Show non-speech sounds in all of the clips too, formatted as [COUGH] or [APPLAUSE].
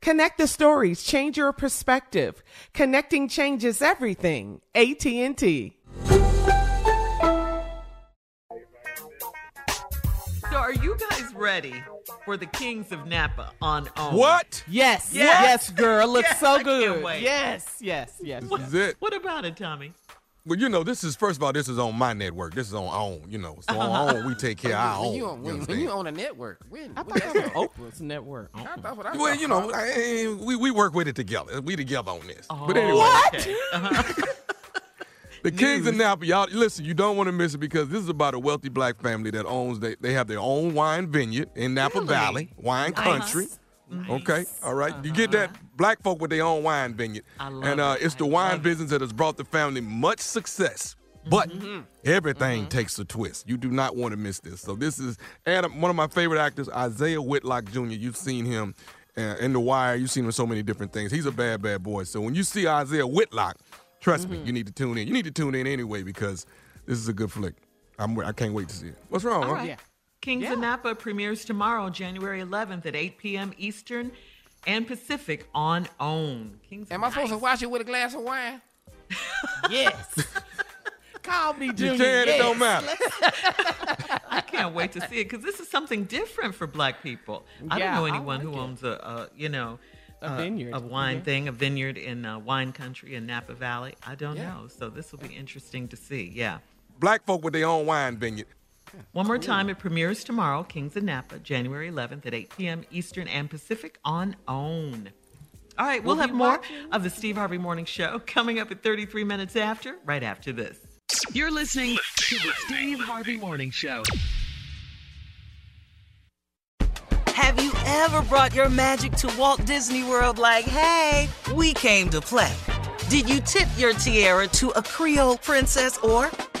Connect the stories, change your perspective. Connecting changes everything. AT&T. So, are you guys ready for the Kings of Napa on OWN? What? Yes, Yes. yes, girl. Looks Yes, so I can't good. wait. Yes, yes, yes. This is it. What about it, Tommy? Well, you know, this is first of all, this is on my network. This is on our own. You know, so on own we take care of [LAUGHS] our when own. you, you on, when, when you on a network, when? I when thought that was Oprah's network. I thought what I well, you know, I- we we work with it together. We together on this. but anyway, What? Okay. [LAUGHS] Uh-huh. [LAUGHS] the Kings of Napa, y'all listen. You don't want to miss it because this is about a wealthy black family that owns. They they have their own wine vineyard in Napa Really? Valley, wine country. Okay, all right. You get that black folk with their own wine vineyard, I love and uh, it. it's the I wine love it. business that has brought the family much success. But Mm-hmm. everything takes a twist. You do not want to miss this. So this is and one of my favorite actors, Isaiah Whitlock Jr. You've seen him uh, in The Wire. You've seen him in so many different things. He's a bad, bad boy. So when you see Isaiah Whitlock, trust Mm-hmm. me, you need to tune in. You need to tune in anyway because this is a good flick. I'm, I can't wait to see it. What's wrong? All huh? right. Kings of Napa premieres tomorrow, January 11th at 8 p.m. Eastern and Pacific on OWN. Kings Am I of supposed to watch it with a glass of wine? [LAUGHS] Yes. [LAUGHS] Call me You Junior. can, it don't matter. [LAUGHS] I can't wait to see it because this is something different for Black people. I don't know I anyone who it. owns a, a you know, A vineyard. a wine Yeah. thing, a vineyard in uh, wine country in Napa Valley. I don't Yeah. know. So this will be interesting to see. Yeah. Black folk with their own wine vineyard. One more time, it premieres tomorrow, Kings of Napa, January 11th at 8 p.m. Eastern and Pacific on OWN. All right, we'll, have more of the Steve Harvey Morning Show [LAUGHS] coming up at 33 minutes after, right after this. You're listening to the Steve Harvey Morning Show. Have you ever brought your magic to Walt Disney World like, hey, we came to play? Did you tip your tiara to a Creole princess or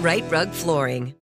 Rite Rug Flooring.